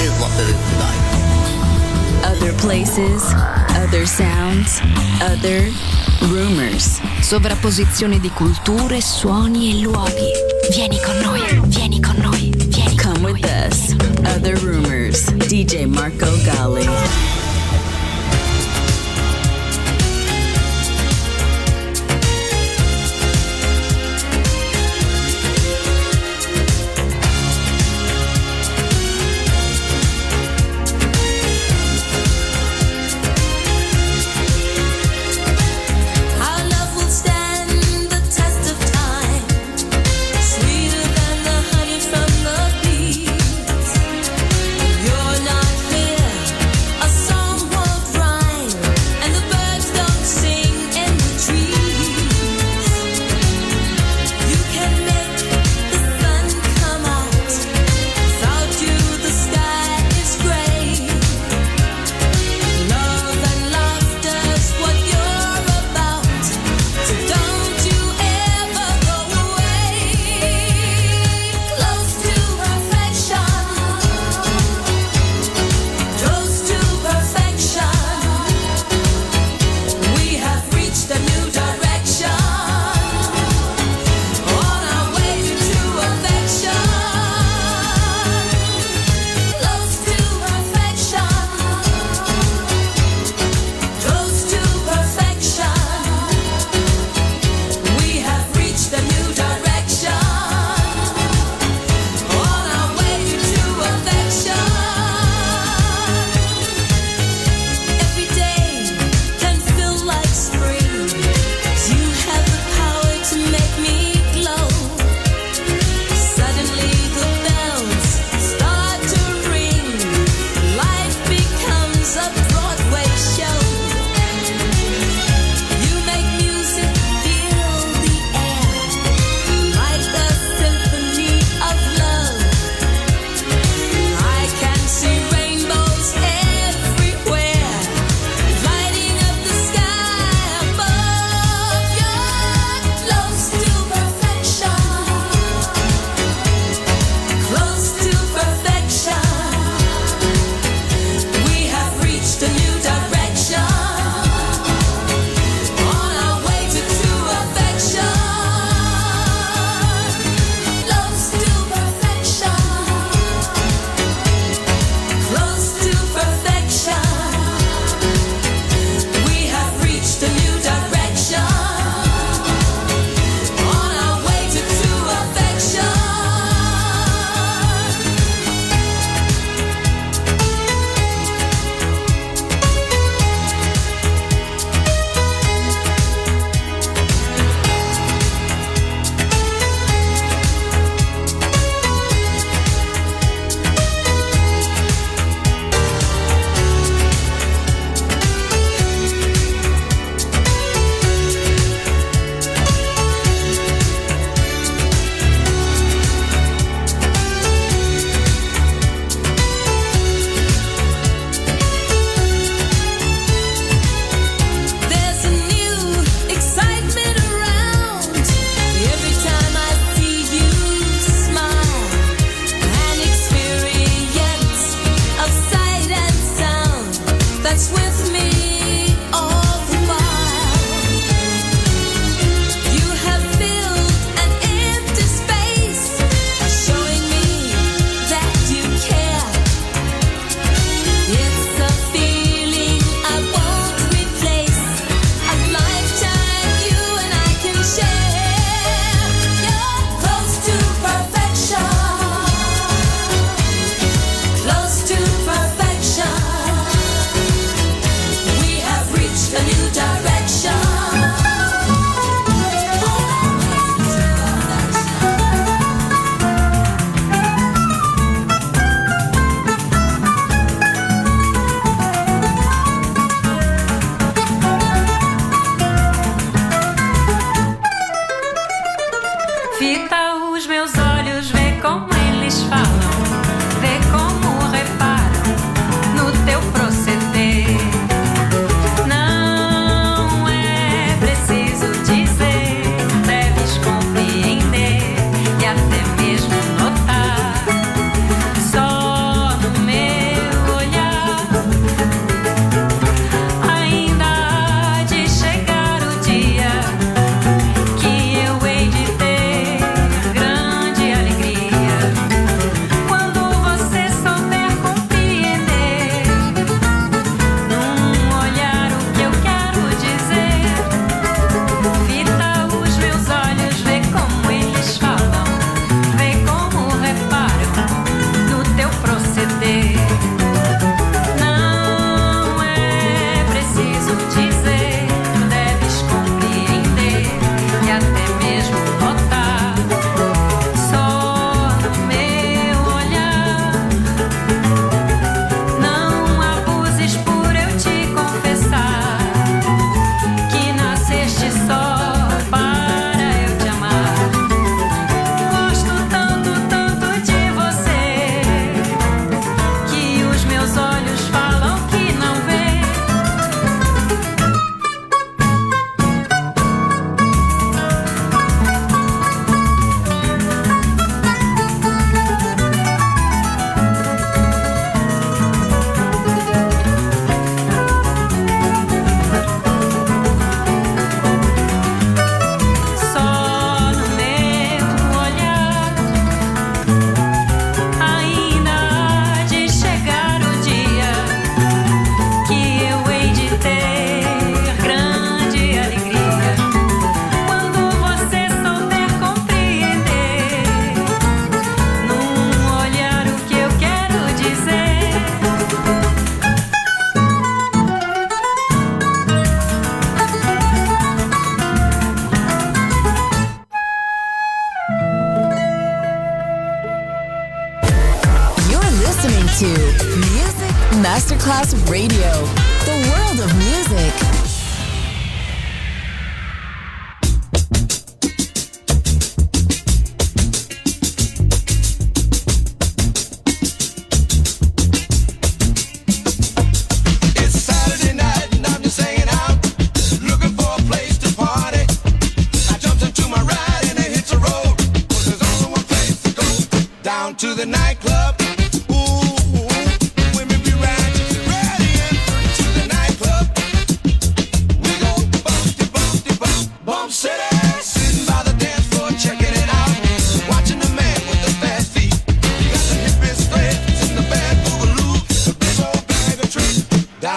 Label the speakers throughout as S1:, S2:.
S1: is what there is tonight.
S2: Other places, other sounds, other rumors. Sovrapposizione di culture, suoni e luoghi. Vieni con noi, vieni con noi, vieni Come with us. Other rumors. DJ Marco Gally.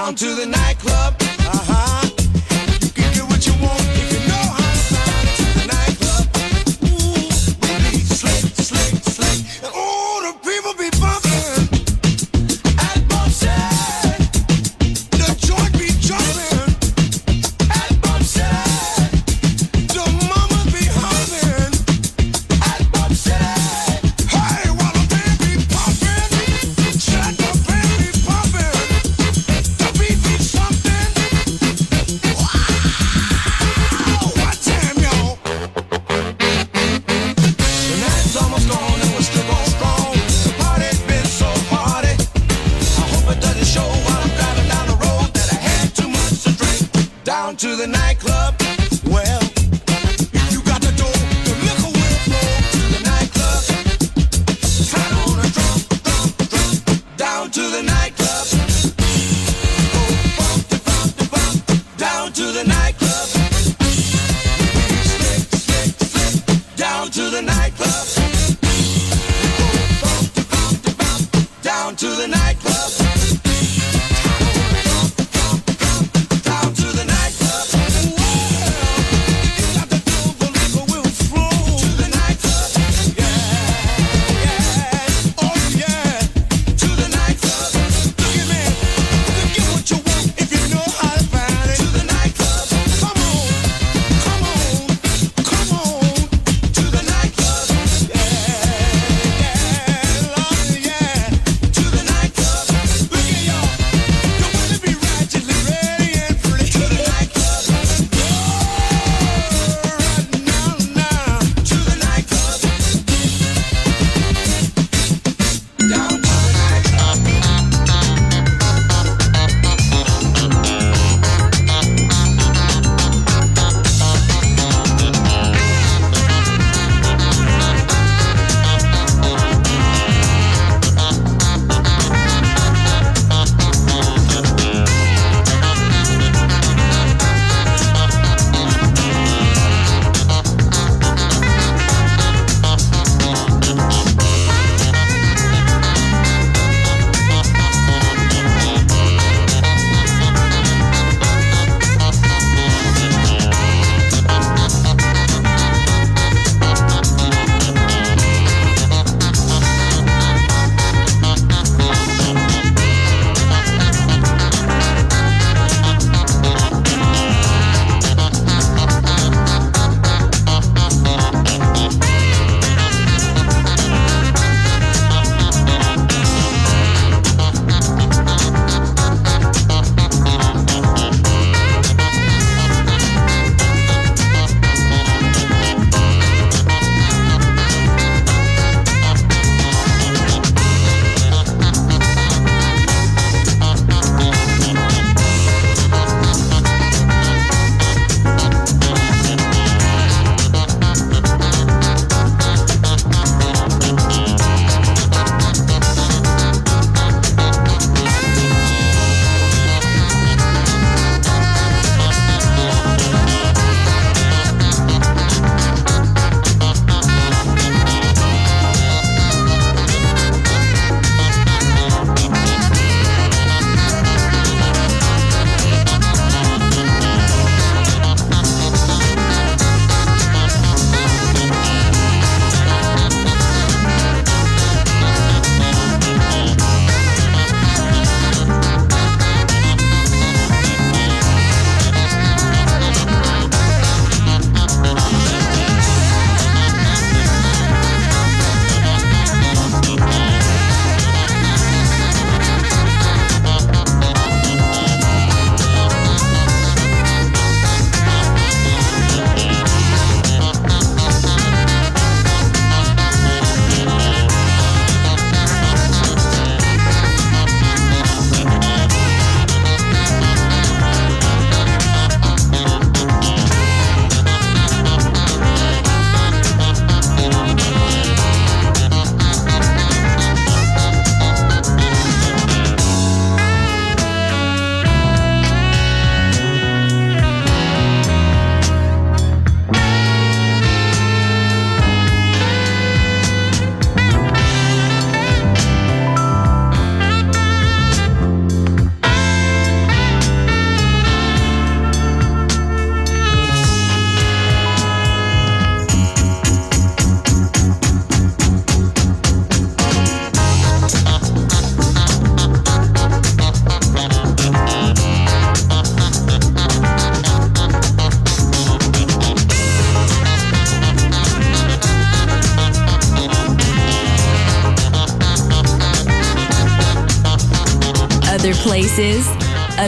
S3: Down to the nightclub.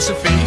S4: philosophy.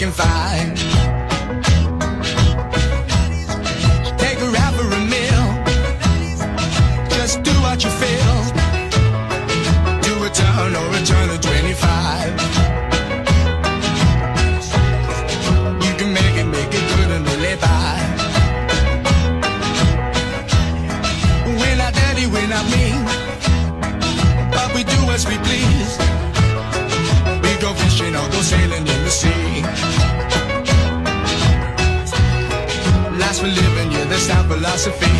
S4: can find philosophy.